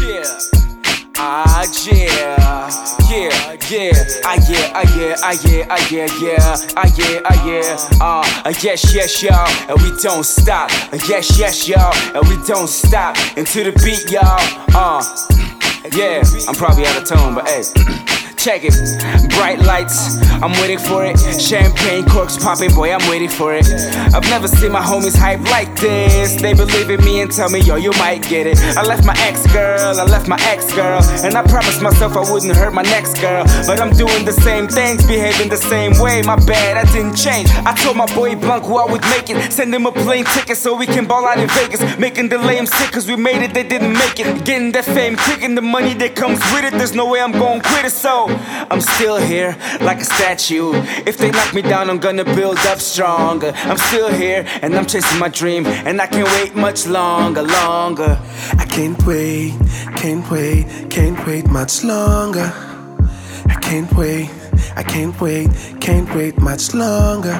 Yeah. Ah, yeah. Yeah, yeah. Ah, yeah, ah, yeah, ah, yeah, ah, yeah, yeah. Ah, yeah, ah, yeah. Ah, uh, yes, yes, y'all. And we don't stop. Yes, yes, y'all. And we don't stop. Into the beat, y'all. Uh, yeah. I'm probably out of tone, but hey. Check it. Bright lights, I'm waiting for it. Champagne corks popping, boy, I'm waiting for it. I've never seen my homies hype like this. They believe in me and tell me, yo, you might get it. I left my ex girl, I left my ex girl. And I promised myself I wouldn't hurt my next girl. But I'm doing the same things, behaving the same way. My bad, I didn't change. I told my boy Blanc who I would make it. Send him a plane ticket so we can ball out in Vegas. Making the lame sick cause we made it, they didn't make it. Getting that fame, kicking the money that comes with it. There's no way I'm gonna quit it, so. I'm still here like a statue. If they knock me down, I'm gonna build up stronger. I'm still here and I'm chasing my dream, and I can't wait much longer, longer. I can't wait, can't wait, can't wait much longer. I can't wait, I can't wait, can't wait much longer.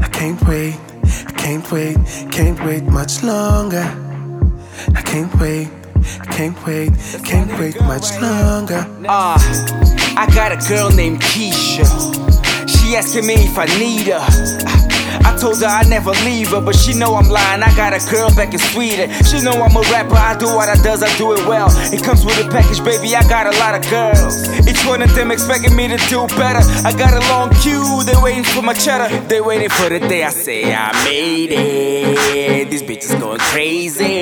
I can't wait, I can't wait, can't wait much longer. I can't wait. I can't wait, can't wait much longer. Ah, uh, I got a girl named Keisha. She asking me if I need her. I told her I never leave her, but she know I'm lying. I got a girl back in Sweden. She know I'm a rapper. I do what I does, I do it well. It comes with a package, baby. I got a lot of girls. Each one of them expecting me to do better. I got a long queue. They waiting for my cheddar. They waiting for the day I say I made it. These bitches going crazy,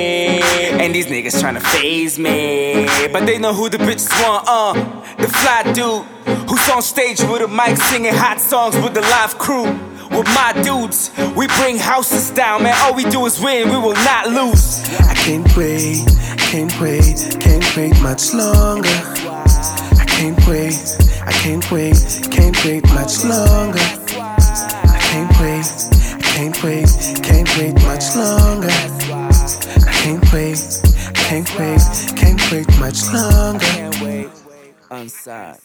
these niggas trying to phase me, but they know who the bitches want. Uh, the fly dude who's on stage with a mic singing hot songs with the live crew with my dudes. We bring houses down, man. All we do is win, we will not lose. I can't wait, can't wait, can't wait much longer. I can't wait, I can't wait, can't wait much longer. Can't wait, can't wait much longer. Can't wait, unsigned.